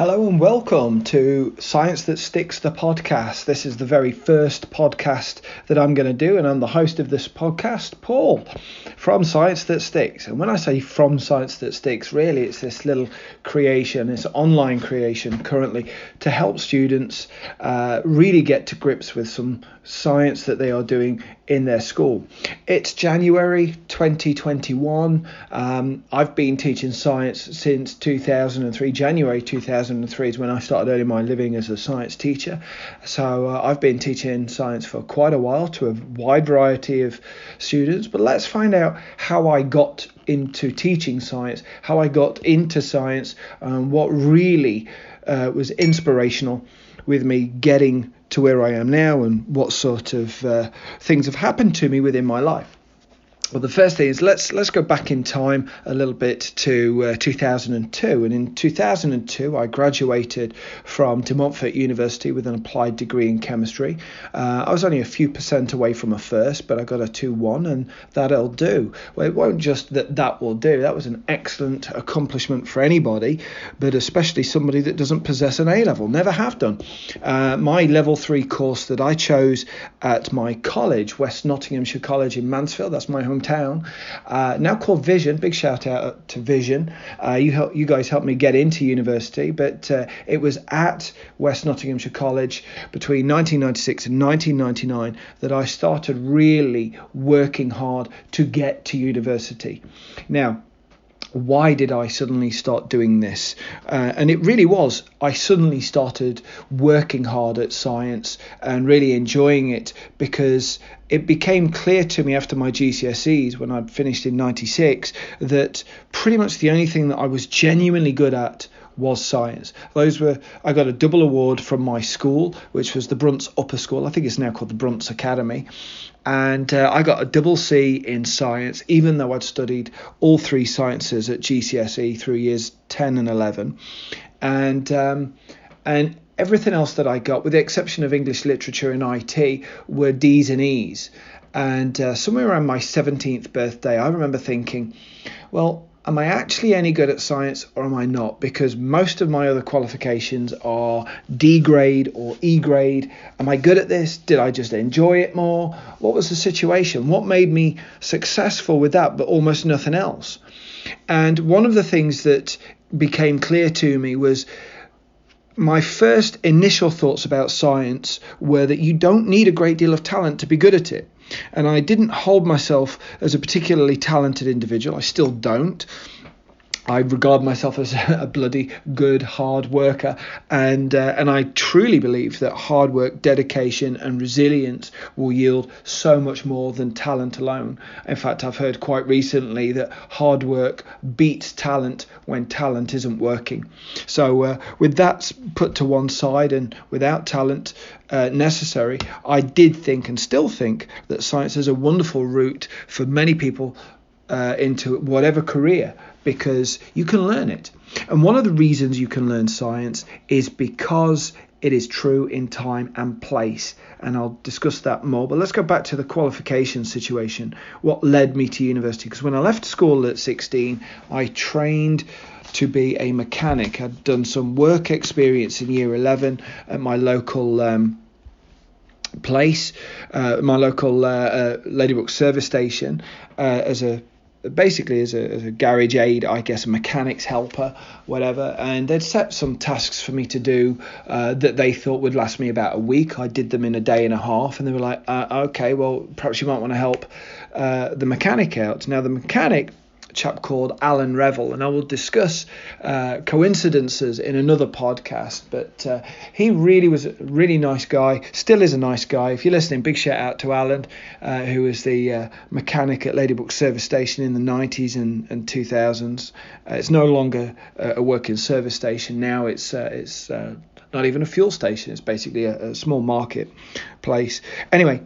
Hello and welcome to Science That Sticks, the podcast. This is the very first podcast that I'm going to do, and I'm the host of this podcast, Paul, from Science That Sticks. And when I say from Science That Sticks, really it's this little creation, this online creation currently to help students uh, really get to grips with some science that they are doing in their school. It's January 2021. Um, I've been teaching science since 2003. January 2003 is when I started earning my living as a science teacher. So uh, I've been teaching science for quite a while to a wide variety of students. But let's find out how I got into teaching science, how I got into science, and what really uh, was inspirational with me getting to where I am now and what sort of uh, things have happened to me within my life. Well, the first thing is let's let's go back in time a little bit to uh, 2002. And in 2002, I graduated from De Montfort University with an applied degree in chemistry. Uh, I was only a few percent away from a first, but I got a 2-1, and that'll do. Well, it won't just that that will do. That was an excellent accomplishment for anybody, but especially somebody that doesn't possess an A level. Never have done. Uh, my level three course that I chose at my college, West Nottinghamshire College in Mansfield, that's my home hometown, uh, now called Vision. Big shout out to Vision. Uh, you help, you guys helped me get into university, but uh, it was at West Nottinghamshire College between 1996 and 1999 that I started really working hard to get to university. Now, why did I suddenly start doing this? Uh, and it really was, I suddenly started working hard at science and really enjoying it because it became clear to me after my GCSEs when I'd finished in 96 that pretty much the only thing that I was genuinely good at was science. Those were I got a double award from my school, which was the Brunts Upper School. I think it's now called the Brunts Academy, and uh, I got a double C in science, even though I'd studied all three sciences at GCSE through years 10 and 11, and um, and everything else that I got, with the exception of English literature and IT, were D's and E's. And uh, somewhere around my 17th birthday, I remember thinking, well, am I actually any good at science or am I not? Because most of my other qualifications are D grade or E grade. Am I good at this? Did I just enjoy it more? What was the situation? What made me successful with that, but almost nothing else? And one of the things that became clear to me was my first initial thoughts about science were that you don't need a great deal of talent to be good at it. And I didn't hold myself as a particularly talented individual. I still don't. I regard myself as a bloody good hard worker, and uh, and I truly believe that hard work, dedication, and resilience will yield so much more than talent alone. In fact, I've heard quite recently that hard work beats talent when talent isn't working. So, uh, with that put to one side, and without talent uh, necessary, I did think and still think that science is a wonderful route for many people uh, into whatever career because you can learn it. And one of the reasons you can learn science is because it is true in time and place. And I'll discuss that more. But let's go back to the qualification situation. What led me to university? Because when I left school at 16, I trained to be a mechanic. I'd done some work experience in year 11 at my local. Um, place, uh, my local uh, uh, Ladybrook service station, uh, as a basically as a, as a garage aid, I guess, a mechanic's helper, whatever. And they'd set some tasks for me to do uh, that they thought would last me about a week. I did them in a day and a half, and they were like, uh, okay, well, perhaps you might want to help uh, the mechanic out. Now, the mechanic chap called Alan Revel, and I will discuss uh, coincidences in another podcast. But uh, he really was a really nice guy, still is a nice guy. If you're listening, big shout out to Alan, uh, who was the uh, mechanic at Ladybrook Service Station in the 90s and, and 2000s. Uh, it's no longer a working service station now. It's uh, it's not even a fuel station. It's basically a, a small market place. Anyway.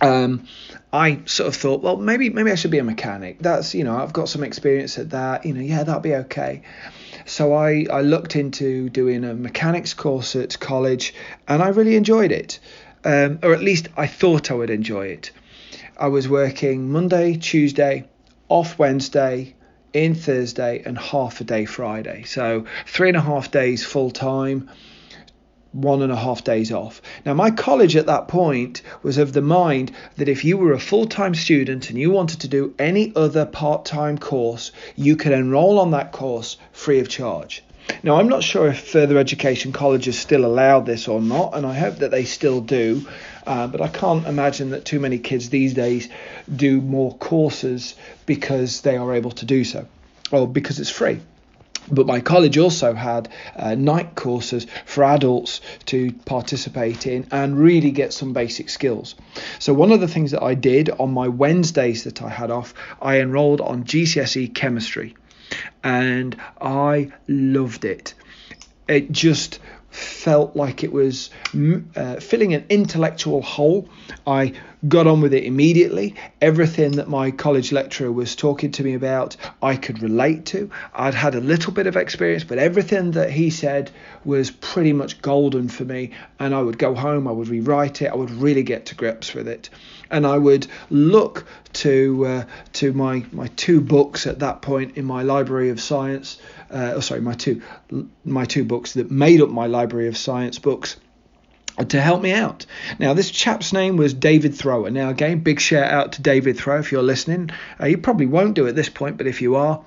Um, I sort of thought, well, maybe maybe I should be a mechanic. That's you know I've got some experience at that. You know, yeah, that'll be okay. So I I looked into doing a mechanics course at college, and I really enjoyed it, um, or at least I thought I would enjoy it. I was working Monday, Tuesday, off Wednesday, in Thursday and half a day Friday. So three and a half days full time, one and a half days off. Now, my college at that point was of the mind that if you were a full time student and you wanted to do any other part time course, you could enroll on that course free of charge. Now, I'm not sure if further education colleges still allow this or not, and I hope that they still do. Uh, but I can't imagine that too many kids these days do more courses because they are able to do so, or because it's free. But my college also had uh, night courses for adults to participate in and really get some basic skills. So, one of the things that I did on my Wednesdays that I had off, I enrolled on GCSE chemistry and I loved it. It just felt like it was uh, filling an intellectual hole. I got on with it immediately. Everything that my college lecturer was talking to me about, I could relate to. I'd had a little bit of experience, but everything that he said was pretty much golden for me. And I would go home, I would rewrite it, I would really get to grips with it. And I would look to uh, to my my two books at that point in my library of science. Uh, oh, sorry, my two my two books that made up my library of science books to help me out. Now, this chap's name was David Thrower. Now, again, big shout out to David Thrower if you're listening. Uh, you probably won't do at this point, but if you are,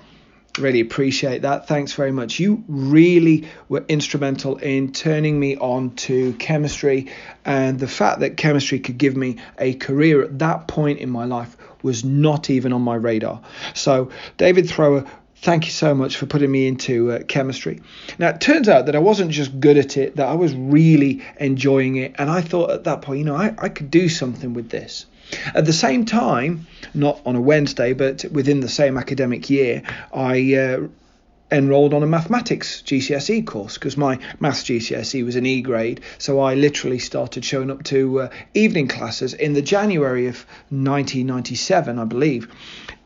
really appreciate that. Thanks very much. You really were instrumental in turning me on to chemistry, and the fact that chemistry could give me a career at that point in my life was not even on my radar. So, David Thrower Thank you so much for putting me into uh, chemistry. Now, it turns out that I wasn't just good at it, that I was really enjoying it. And I thought at that point, you know, I, I could do something with this. At the same time, not on a Wednesday, but within the same academic year, I uh, enrolled on a mathematics GCSE course because my maths GCSE was an E grade. So I literally started showing up to uh, evening classes in the January of 1997, I believe.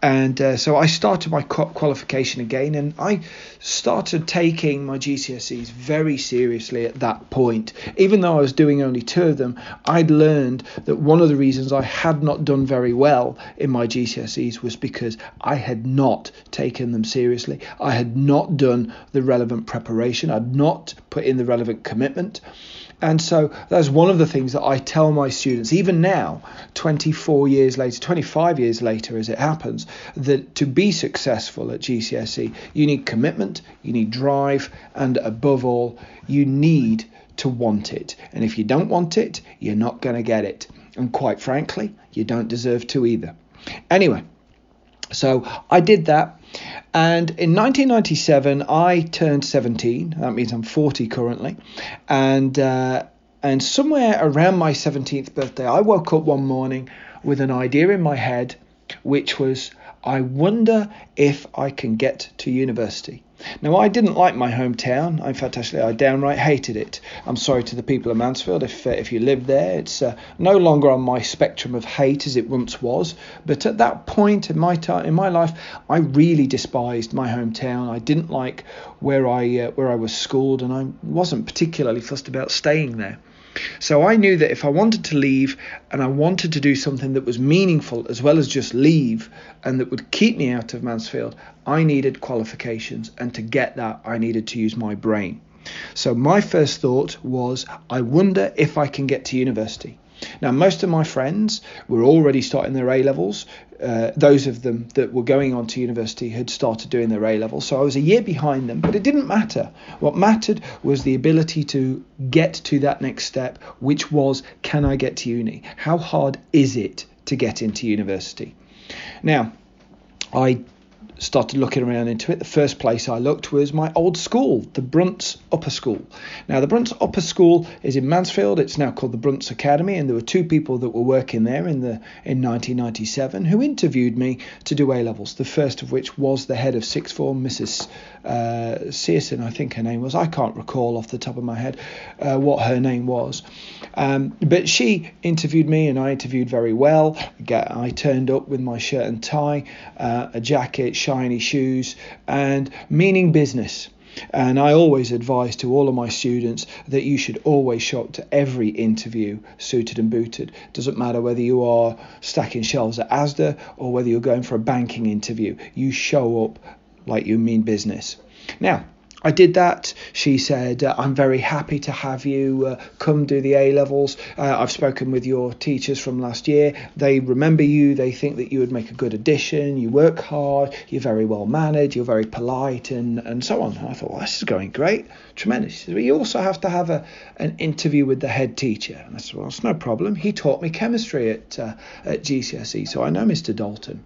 And uh, so I started my qualification again, and I started taking my GCSEs very seriously at that point. Even though I was doing only two of them, I'd learned that one of the reasons I had not done very well in my GCSEs was because I had not taken them seriously. I had not done the relevant preparation, I'd not put in the relevant commitment. And so that's one of the things that I tell my students, even now, 24 years later, 25 years later, as it happens, that to be successful at GCSE, you need commitment, you need drive, and above all, you need to want it. And if you don't want it, you're not going to get it. And quite frankly, you don't deserve to either. Anyway, so I did that. And in 1997, I turned 17. That means I'm 40 currently. And uh, and somewhere around my 17th birthday, I woke up one morning with an idea in my head, which was, I wonder if I can get to university. Now, I didn't like my hometown. In fact, actually, I downright hated it. I'm sorry to the people of Mansfield if uh, if you live there. It's uh, no longer on my spectrum of hate as it once was. But at that point in my time in my life, I really despised my hometown. I didn't like where I uh, where I was schooled, and I wasn't particularly fussed about staying there. So I knew that if I wanted to leave and I wanted to do something that was meaningful as well as just leave and that would keep me out of Mansfield, I needed qualifications. And to get that, I needed to use my brain. So my first thought was, I wonder if I can get to university. Now, most of my friends were already starting their A levels. Uh, those of them that were going on to university had started doing their A levels. So I was a year behind them, but it didn't matter. What mattered was the ability to get to that next step, which was can I get to uni? How hard is it to get into university? Now, I started looking around into it, the first place I looked was my old school, the Brunts Upper School. Now, the Brunts Upper School is in Mansfield. It's now called the Brunts Academy, and there were two people that were working there in the in 1997 who interviewed me to do A levels. The first of which was the head of sixth form, Mrs. Uh, Searson, I think her name was. I can't recall off the top of my head uh, what her name was, um, but she interviewed me, and I interviewed very well. I turned up with my shirt and tie, uh, a jacket shiny shoes, and meaning business. And I always advise to all of my students that you should always shop to every interview suited and booted. Doesn't matter whether you are stacking shelves at Asda or whether you're going for a banking interview. You show up like you mean business. Now, I did that. She said, uh, I'm very happy to have you uh, come do the A levels. Uh, I've spoken with your teachers from last year. They remember you. They think that you would make a good addition. You work hard. You're very well mannered. You're very polite, and, and so on. And I thought, well, this is going great. Tremendous. Said, you also have to have a, an interview with the head teacher. And I said, well, it's no problem. He taught me chemistry at, uh, at GCSE, so I know Mr. Dalton.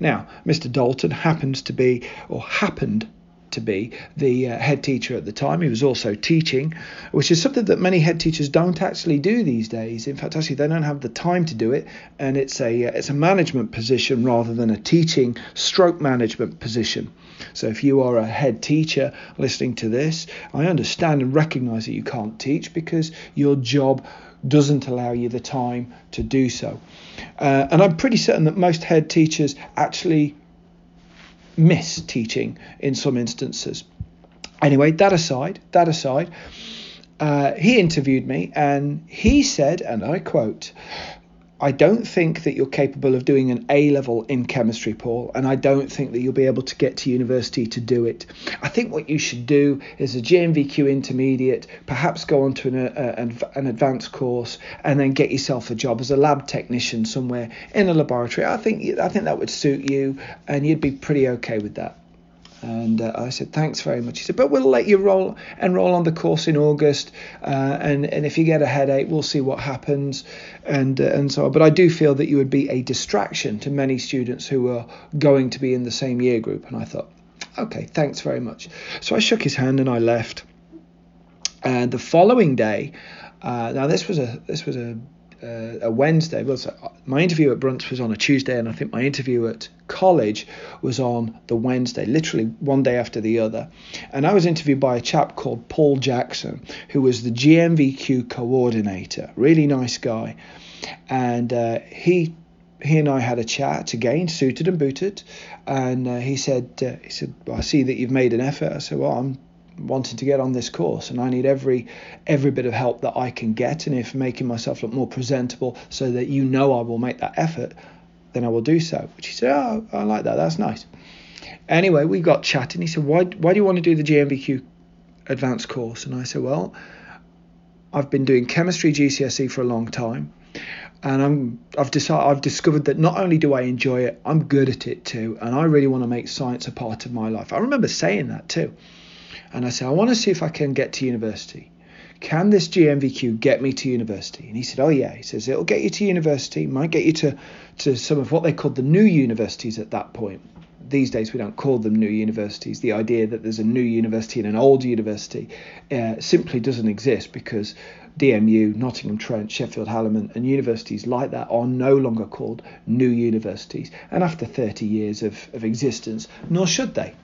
Now, Mr. Dalton happens to be, or happened to be the uh, head teacher at the time. He was also teaching, which is something that many head teachers don't actually do these days. In fact, actually, they don't have the time to do it, and it's a uh, it's a management position rather than a teaching stroke management position. So if you are a head teacher listening to this, I understand and recognise that you can't teach because your job doesn't allow you the time to do so. Uh, and I'm pretty certain that most head teachers actually miss teaching in some instances. Anyway, that aside, that aside, uh, he interviewed me and he said, and I quote, I don't think that you're capable of doing an A level in chemistry, Paul, and I don't think that you'll be able to get to university to do it. I think what you should do is a GNVQ intermediate, perhaps go on to an, uh, an, an advanced course, and then get yourself a job as a lab technician somewhere in a laboratory. I think I think that would suit you, and you'd be pretty okay with that. And uh, I said, thanks very much. He said, but we'll let you roll enroll on the course in August, uh, and and if you get a headache, we'll see what happens, and uh, and so on. But I do feel that you would be a distraction to many students who are going to be in the same year group. And I thought, okay, thanks very much. So I shook his hand and I left. And the following day, uh, now this was a this was a uh, a Wednesday. Well, so my interview at Brunts was on a Tuesday, and I think my interview at college was on the Wednesday, literally one day after the other. And I was interviewed by a chap called Paul Jackson, who was the GNVQ coordinator. Really nice guy, and uh, he he and I had a chat again, suited and booted, and uh, he said uh, he said well, I see that you've made an effort. I said, well, I'm wanting to get on this course and I need every every bit of help that I can get. And if making myself look more presentable so that you know I will make that effort then I will do so. Which he said oh I like that. That's nice. Anyway we got chatting. He said why why do you want to do the GNVQ advanced course? And I said well I've been doing chemistry GCSE for a long time and I'm I've decided I've discovered that not only do I enjoy it I'm good at it too and I really want to make science a part of my life. I remember saying that too and I said, I want to see if I can get to university. Can this GNVQ get me to university? And he said, Oh, yeah. He says, It'll get you to university, might get you to, to some of what they called the new universities at that point. These days, we don't call them new universities. The idea that there's a new university and an old university uh, simply doesn't exist because DMU, Nottingham Trent, Sheffield Hallam, and universities like that are no longer called new universities. And after 30 years of, of existence, nor should they.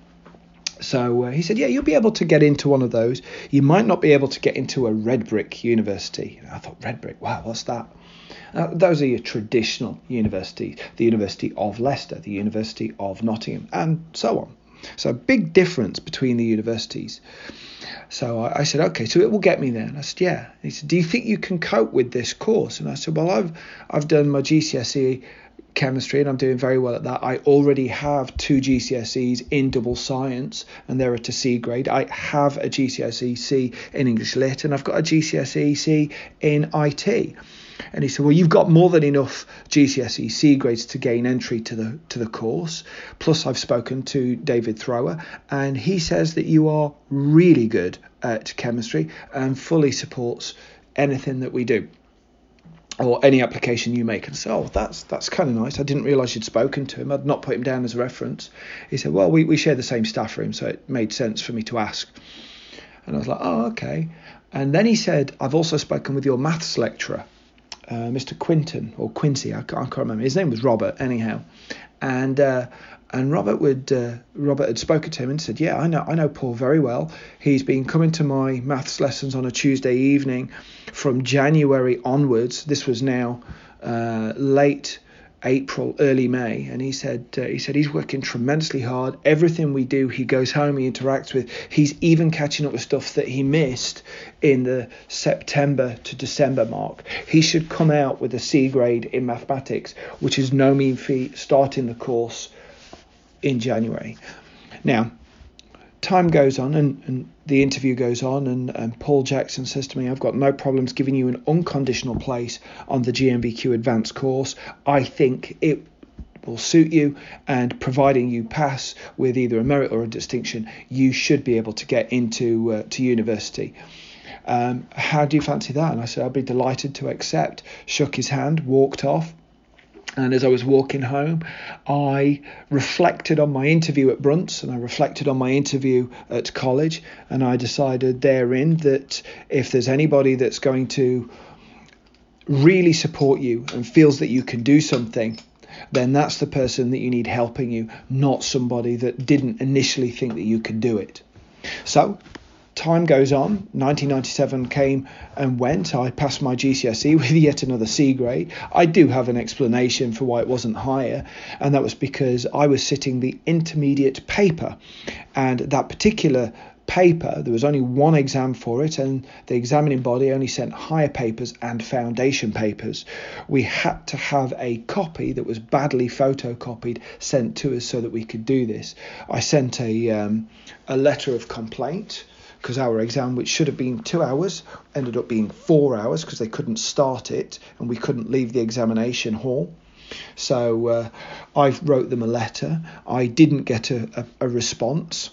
So uh, he said, Yeah, you'll be able to get into one of those. You might not be able to get into a red brick university. I thought, Red brick? Wow, what's that? Uh, those are your traditional universities the University of Leicester, the University of Nottingham, and so on. So, big difference between the universities. So I, I, said, okay, so it will get me there. And I said, yeah. he said, do you think you can cope with this course? And I said, well, I've I've done my GCSE chemistry and I'm doing very well at that. I already have two GCSEs in double science and they're at a C grade. I have a GCSE C in English Lit and I've got a GCSE C in IT. And he said, "Well, you've got more than enough GCSE C grades to gain entry to the to the course. Plus, I've spoken to David Thrower, and he says that you are really good at chemistry and fully supports anything that we do." Or any application you make and say, oh, that's that's kind of nice. I didn't realise you'd spoken to him. I'd not put him down as a reference. He said, well, we, we share the same staff room, so it made sense for me to ask. And I was like, oh, okay. And then he said, I've also spoken with your maths lecturer, uh, Mr. Quinton or Quincy. I can't, I can't, remember. His name was Robert, anyhow. And uh, and Robert would uh, Robert had spoken to him and said, "Yeah, I know I know Paul very well. He's been coming to my maths lessons on a Tuesday evening from January onwards. This was now uh, late April, early May, and he said uh, he said he's working tremendously hard. Everything we do, he goes home, he interacts with. He's even catching up with stuff that he missed in the September to December mark. He should come out with a C grade in mathematics, which is no mean feat. Starting the course in January. Now, time goes on and, and the interview goes on and, and, Paul Jackson says to me, I've got no problems giving you an unconditional place on the GNVQ advanced course. I think it will suit you and providing you pass with either a merit or a distinction, you should be able to get into uh, to university. Um, how do you fancy that? And I said, I'd be delighted to accept. Shook his hand, walked off. And as I was walking home, I reflected on my interview at Brunts and I reflected on my interview at college. And I decided therein that if there's anybody that's going to really support you and feels that you can do something, then that's the person that you need helping you, not somebody that didn't initially think that you could do it. So time goes on. 1997 came and went. I passed my GCSE with yet another C grade. I do have an explanation for why it wasn't higher, and that was because I was sitting the intermediate paper, and that particular paper there was only one exam for it and the examining body only sent higher papers and foundation papers we had to have a copy that was badly photocopied sent to us so that we could do this i sent a um, a letter of complaint because our exam, which should have been two hours, ended up being four hours because they couldn't start it and we couldn't leave the examination hall. So uh, I wrote them a letter. I didn't get a, a, a response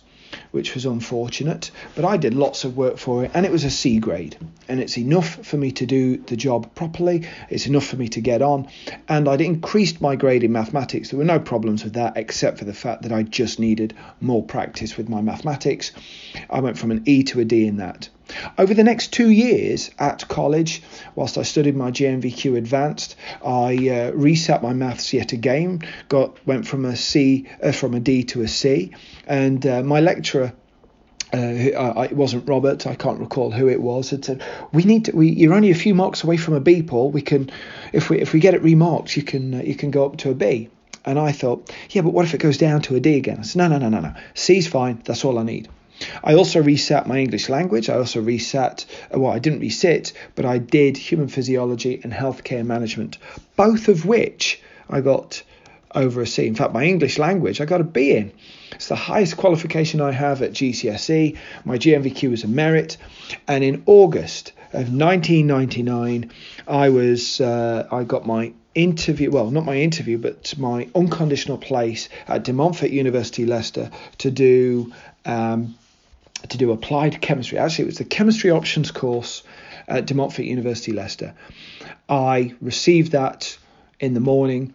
which was unfortunate. But I did lots of work for it, and it was a C grade. And it's enough for me to do the job properly, it's enough for me to get on. And I'd increased my grade in mathematics. There were no problems with that, except for the fact that I just needed more practice with my mathematics. I went from an E to a D in that. Over the next two years at college, whilst I studied my GNVQ Advanced, I uh, reset my maths yet again. Got went from a C, uh, from a D to a C, and uh, my lecturer uh, I, it wasn't Robert. I can't recall who it was. It said, "We need to. We, you're only a few marks away from a B, Paul. We can, if we if we get it remarked, you can uh, you can go up to a B." And I thought, yeah, but what if it goes down to a D again? I said, no, no, no, no, no. C's fine. That's all I need. I also reset my English language. I also reset, uh, well, I didn't resit, but I did human physiology and healthcare management, both of which I got over a C. In fact, my English language, I got a B in. It's the highest qualification I have at GCSE. My GNVQ was a merit. And in August of 1999, I was, uh, I got my interview well not my interview but my unconditional place at de montfort university leicester to do um, to do applied chemistry. Actually, it was the chemistry options course at De Montfort University, Leicester. I received that in the morning.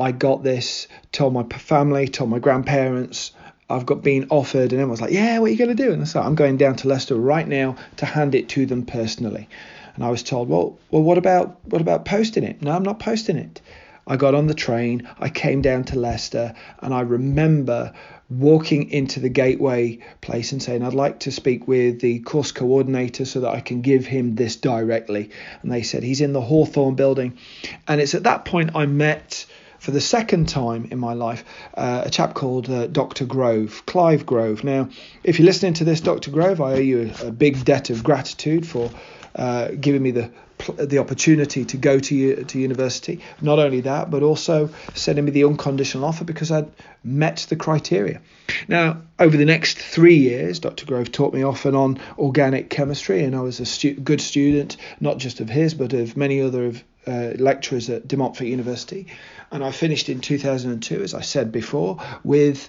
I got this, told my family, told my grandparents. I've got been offered, and everyone was like, "Yeah, what are you going to do?" And I said, "I'm going down to Leicester right now to hand it to them personally." And I was told, "Well, well, what about what about posting it?" No, I'm not posting it. I got on the train, I came down to Leicester, and I remember walking into the gateway place and saying, I'd like to speak with the course coordinator so that I can give him this directly. And they said, He's in the Hawthorn building. And it's at that point I met for the second time in my life uh, a chap called uh, Dr. Grove, Clive Grove. Now, if you're listening to this, Dr. Grove, I owe you a, a big debt of gratitude for uh, giving me the the opportunity to go to to university. Not only that, but also sending me the unconditional offer because I'd met the criteria. Now, over the next three years, Dr. Grove taught me off and on organic chemistry, and I was a stu- good student, not just of his, but of many other of, uh, lecturers at De Montfort University. And I finished in 2002, as I said before, with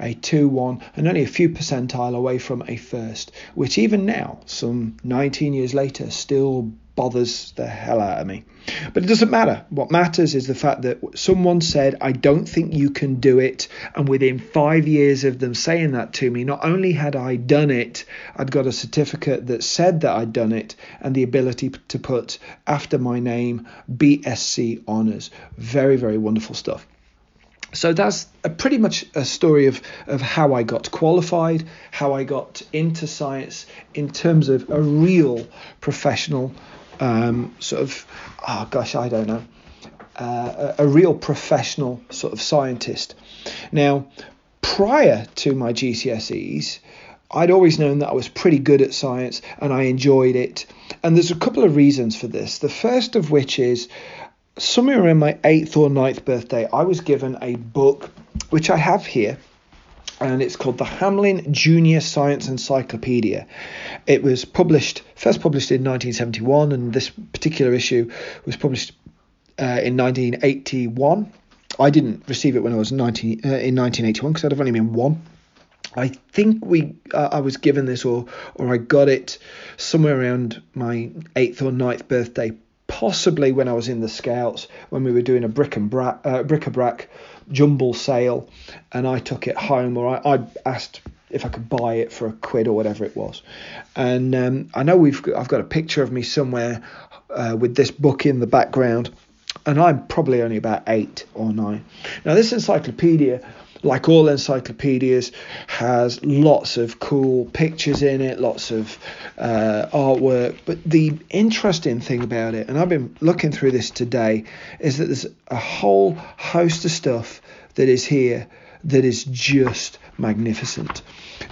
a 2 1 and only a few percentile away from a first, which even now, some 19 years later, still bothers the hell out of me. But it doesn't matter. What matters is the fact that someone said, I don't think you can do it. And within five years of them saying that to me, not only had I done it, I'd got a certificate that said that I'd done it and the ability to put after my name BSc Honours. Very, very wonderful stuff. So that's a pretty much a story of, of how I got qualified, how I got into science in terms of a real professional um, sort of, oh gosh, I don't know, uh, a, a real professional sort of scientist. Now, prior to my GCSEs, I'd always known that I was pretty good at science and I enjoyed it. And there's a couple of reasons for this. The first of which is somewhere around my eighth or ninth birthday, I was given a book, which I have here. And it's called the Hamlyn Junior Science Encyclopedia. It was published first published in 1971, and this particular issue was published uh, in 1981. I didn't receive it when I was 19 uh, in 1981 because I'd have only been one. I think we uh, I was given this or or I got it somewhere around my eighth or ninth birthday, possibly when I was in the Scouts when we were doing a brick and bra- uh, bric-a-brac jumble sale, and I took it home or I, I asked if I could buy it for a quid or whatever it was, and um, I know we've I've got a picture of me somewhere uh, with this book in the background, and I'm probably only about eight or nine. Now this encyclopedia like all encyclopedias, has lots of cool pictures in it, lots of uh, artwork. But the interesting thing about it, and I've been looking through this today, is that there's a whole host of stuff that is here that is just magnificent.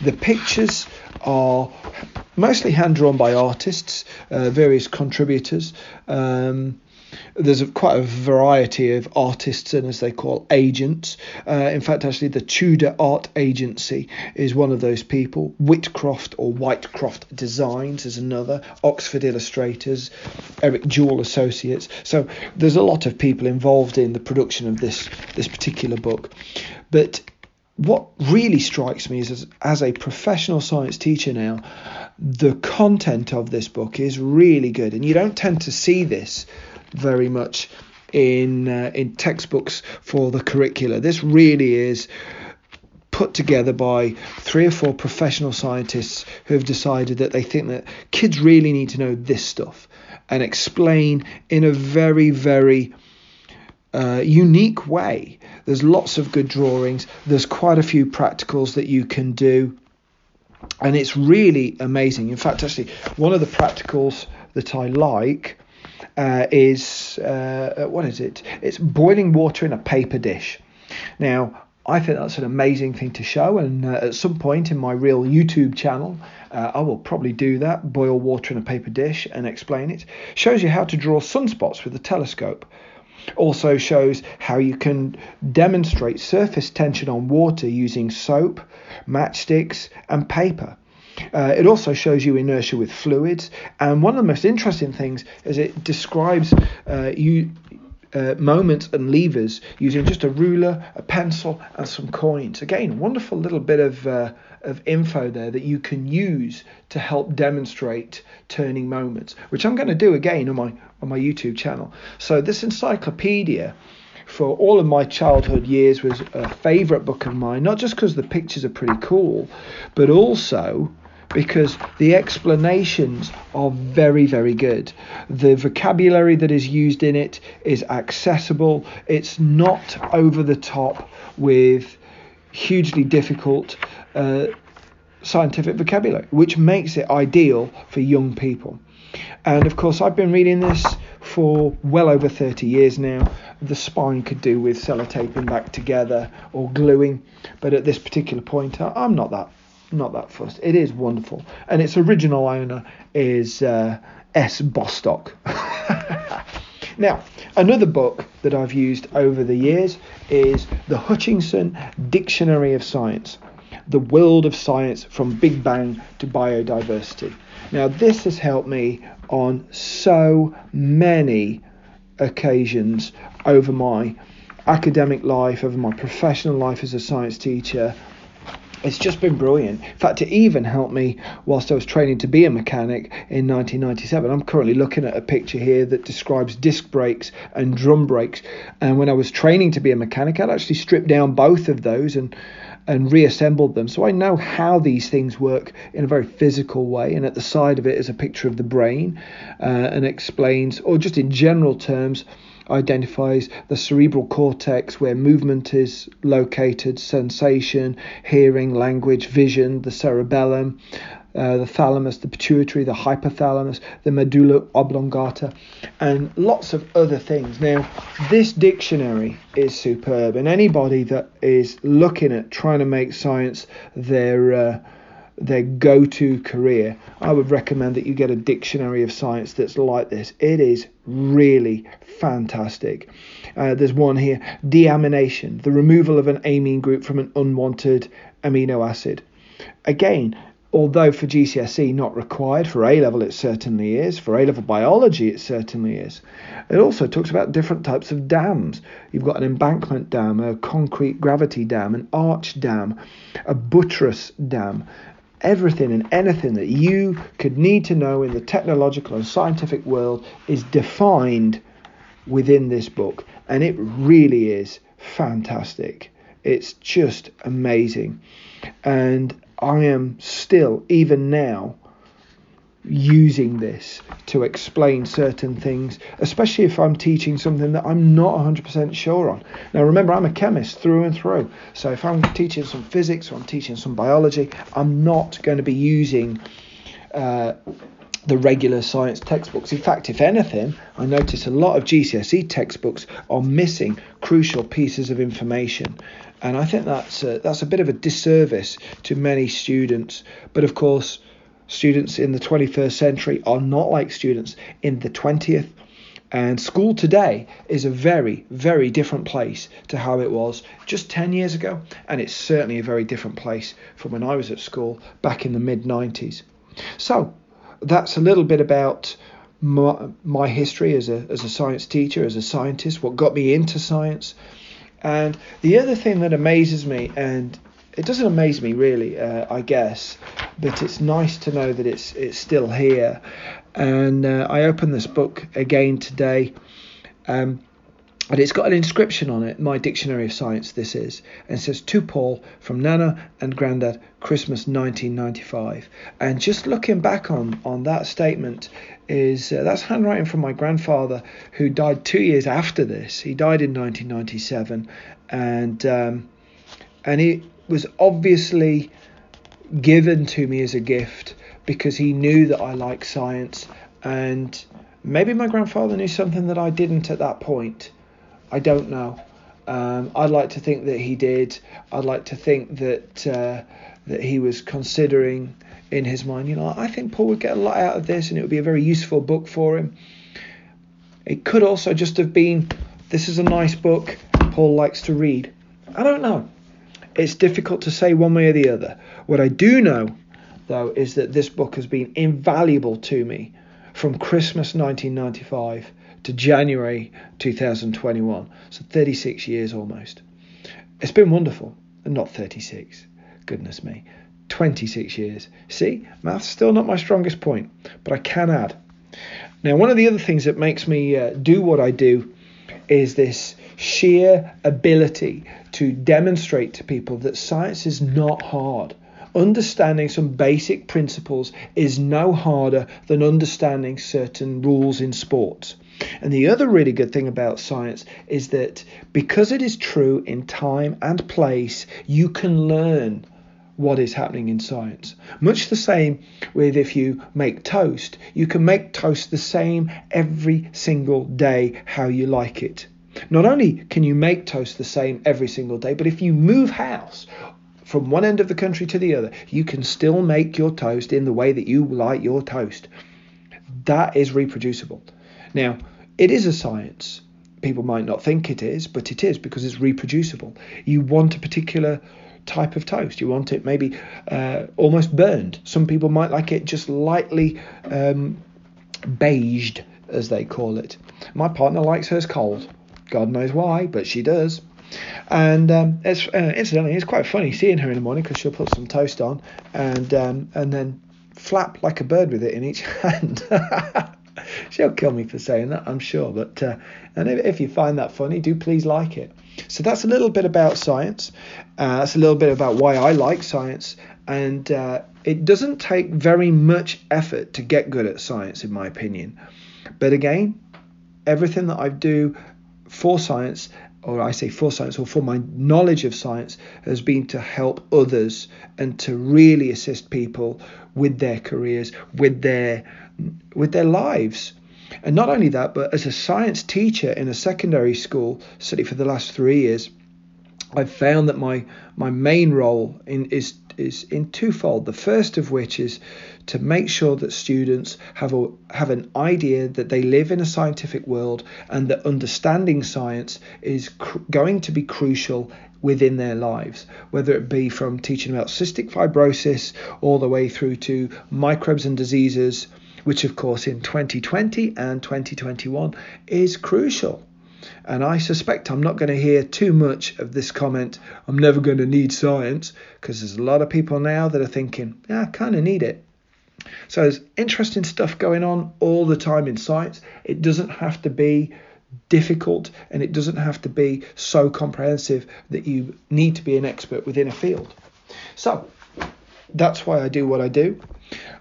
The pictures are mostly hand drawn by artists, uh, various contributors. Um, there's a, quite a variety of artists and as they call agents. Uh, in fact, actually, the Tudor Art Agency is one of those people. Whitcroft or Whitecroft Designs is another. Oxford Illustrators, Eric Jewell Associates. So there's a lot of people involved in the production of this this particular book. But what really strikes me is as, as a professional science teacher now, the content of this book is really good, and you don't tend to see this very much in uh, in textbooks for the curricula. This really is put together by three or four professional scientists who have decided that they think that kids really need to know this stuff and explain in a very very uh, unique way. There's lots of good drawings. There's quite a few practicals that you can do. And it's really amazing. In fact, actually, one of the practicals that I like uh, is uh, what is it? It's boiling water in a paper dish. Now, I think that's an amazing thing to show, and uh, at some point in my real YouTube channel, uh, I will probably do that boil water in a paper dish and explain it. Shows you how to draw sunspots with a telescope. Also shows how you can demonstrate surface tension on water using soap, matchsticks, and paper. Uh, it also shows you inertia with fluids, and one of the most interesting things is it describes uh, you uh, moments and levers using just a ruler, a pencil, and some coins. Again, wonderful little bit of uh, of info there that you can use to help demonstrate turning moments, which I'm going to do again on my on my YouTube channel. So this encyclopedia for all of my childhood years was a favourite book of mine, not just because the pictures are pretty cool, but also because the explanations are very, very good. The vocabulary that is used in it is accessible, it's not over the top with hugely difficult uh, scientific vocabulary, which makes it ideal for young people. And of course, I've been reading this for well over 30 years now. The spine could do with sellotaping back together or gluing, but at this particular point, I'm not that not that fussed. It is wonderful, and its original owner is uh, S. Bostock. now, another book that I've used over the years is the Hutchinson Dictionary of Science, the world of science from Big Bang to biodiversity. Now, this has helped me on so many occasions over my academic life, over my professional life as a science teacher, it's just been brilliant. In fact, it even helped me whilst I was training to be a mechanic in 1997. I'm currently looking at a picture here that describes disc brakes and drum brakes. And when I was training to be a mechanic, I'd actually stripped down both of those and and reassembled them. So I know how these things work in a very physical way. And at the side of it is a picture of the brain uh, and explains, or just in general terms, identifies the cerebral cortex where movement is located, sensation, hearing, language, vision, the cerebellum, uh, the thalamus, the pituitary, the hypothalamus, the medulla oblongata, and lots of other things. Now, this dictionary is superb, and anybody that is looking at trying to make science their uh, their go to career, I would recommend that you get a dictionary of science that's like this. It is really fantastic. Uh, there's one here deamination, the removal of an amine group from an unwanted amino acid. Again, although for GCSE not required, for A level it certainly is, for A level biology it certainly is. It also talks about different types of dams. You've got an embankment dam, a concrete gravity dam, an arch dam, a buttress dam. Everything and anything that you could need to know in the technological and scientific world is defined within this book, and it really is fantastic. It's just amazing. And I am still, even now, using this to explain certain things, especially if I'm teaching something that I'm not 100% sure on. Now, remember, I'm a chemist through and through. So if I'm teaching some physics or I'm teaching some biology, I'm not going to be using. Uh, the regular science textbooks. In fact, if anything, I notice a lot of GCSE textbooks are missing crucial pieces of information, and I think that's a, that's a bit of a disservice to many students. But of course, students in the 21st century are not like students in the 20th. And school today is a very, very different place to how it was just 10 years ago. And it's certainly a very different place from when I was at school back in the mid 90s. So that's a little bit about my, my history as a, as a science teacher, as a scientist, what got me into science. And the other thing that amazes me, and it doesn't amaze me really, uh, I guess, but it's nice to know that it's it's still here. And uh, I opened this book again today. Um, and it's got an inscription on it, my dictionary of science, this is, and it says to Paul from Nana and Grandad, Christmas 1995. And just looking back on, on that statement is uh, that's handwriting from my grandfather who died two years after this. He died in 1997, and um, and it was obviously given to me as a gift because he knew that I like science and maybe my grandfather knew something that I didn't at that point I don't know. Um, I'd like to think that he did. I'd like to think that uh, that he was considering in his mind. You know, I think Paul would get a lot out of this, and it would be a very useful book for him. It could also just have been, this is a nice book. Paul likes to read. I don't know. It's difficult to say one way or the other. What I do know, though, is that this book has been invaluable to me from Christmas 1995 to January 2021. So 36 years almost. It's been wonderful. Not 36. Goodness me. 26 years. See, math's still not my strongest point, but I can add. Now, one of the other things that makes me uh, do what I do is this sheer ability to demonstrate to people that science is not hard. Understanding some basic principles is no harder than understanding certain rules in sports. And the other really good thing about science is that because it is true in time and place, you can learn what is happening in science. Much the same with if you make toast, you can make toast the same every single day how you like it. Not only can you make toast the same every single day, but if you move house from one end of the country to the other, you can still make your toast in the way that you like your toast. That is reproducible. Now, it is a science. People might not think it is, but it is because it's reproducible. You want a particular type of toast. You want it maybe uh, almost burned. Some people might like it just lightly um, beiged, as they call it. My partner likes hers cold. God knows why, but she does. And um, it's uh, incidentally, it's quite funny seeing her in the morning because she'll put some toast on and um, and then flap like a bird with it in each hand. She'll kill me for saying that, I'm sure. But uh, and if, if, you find that funny, do please like it. So that's a little bit about science. Uh, that's a little bit about why I like science. And uh, it doesn't take very much effort to get good at science, in my opinion. But again, everything that I do for science or I say for science or for my knowledge of science has been to help others and to really assist people with their careers, with their with their lives. And not only that, but as a science teacher in a secondary school, certainly for the last three years, I've found that my my main role in is is in twofold. The first of which is to make sure that students have a have an idea that they live in a scientific world and that understanding science is cr- going to be crucial within their lives, whether it be from teaching about cystic fibrosis all the way through to microbes and diseases, which of course in 2020 and 2021 is crucial. And I suspect I'm not going to hear too much of this comment, I'm never going to need science, because there's a lot of people now that are thinking, yeah, I kind of need it. So there's interesting stuff going on all the time in science. It doesn't have to be difficult and it doesn't have to be so comprehensive that you need to be an expert within a field. So that's why I do what I do.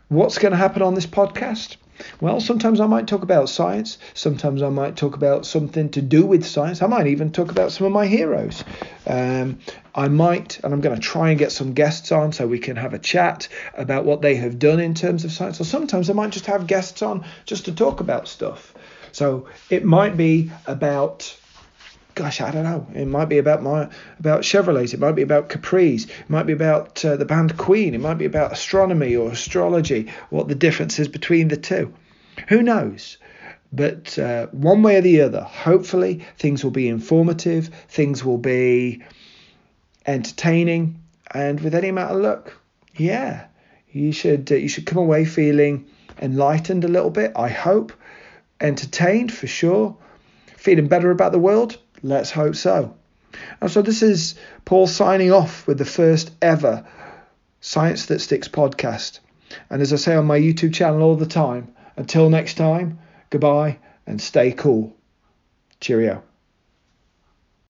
What's going to happen on this podcast? Well, sometimes I might talk about science. Sometimes I might talk about something to do with science. I might even talk about some of my heroes. Um, I might, and I'm going to try and get some guests on so we can have a chat about what they have done in terms of science. Or sometimes I might just have guests on just to talk about stuff. So it might be about gosh, I don't know. It might be about my about Chevrolets. It might be about Capri's. It might be about uh, the band Queen. It might be about astronomy or astrology. What the difference is between the two, who knows? But uh, one way or the other, hopefully things will be informative. Things will be entertaining, and with any amount of luck, yeah, you should uh, you should come away feeling enlightened a little bit. I hope entertained for sure, feeling better about the world. Let's hope so. And so this is Paul signing off with the first ever Science That Sticks podcast. And as I say on my YouTube channel all the time, until next time, goodbye and stay cool. Cheerio.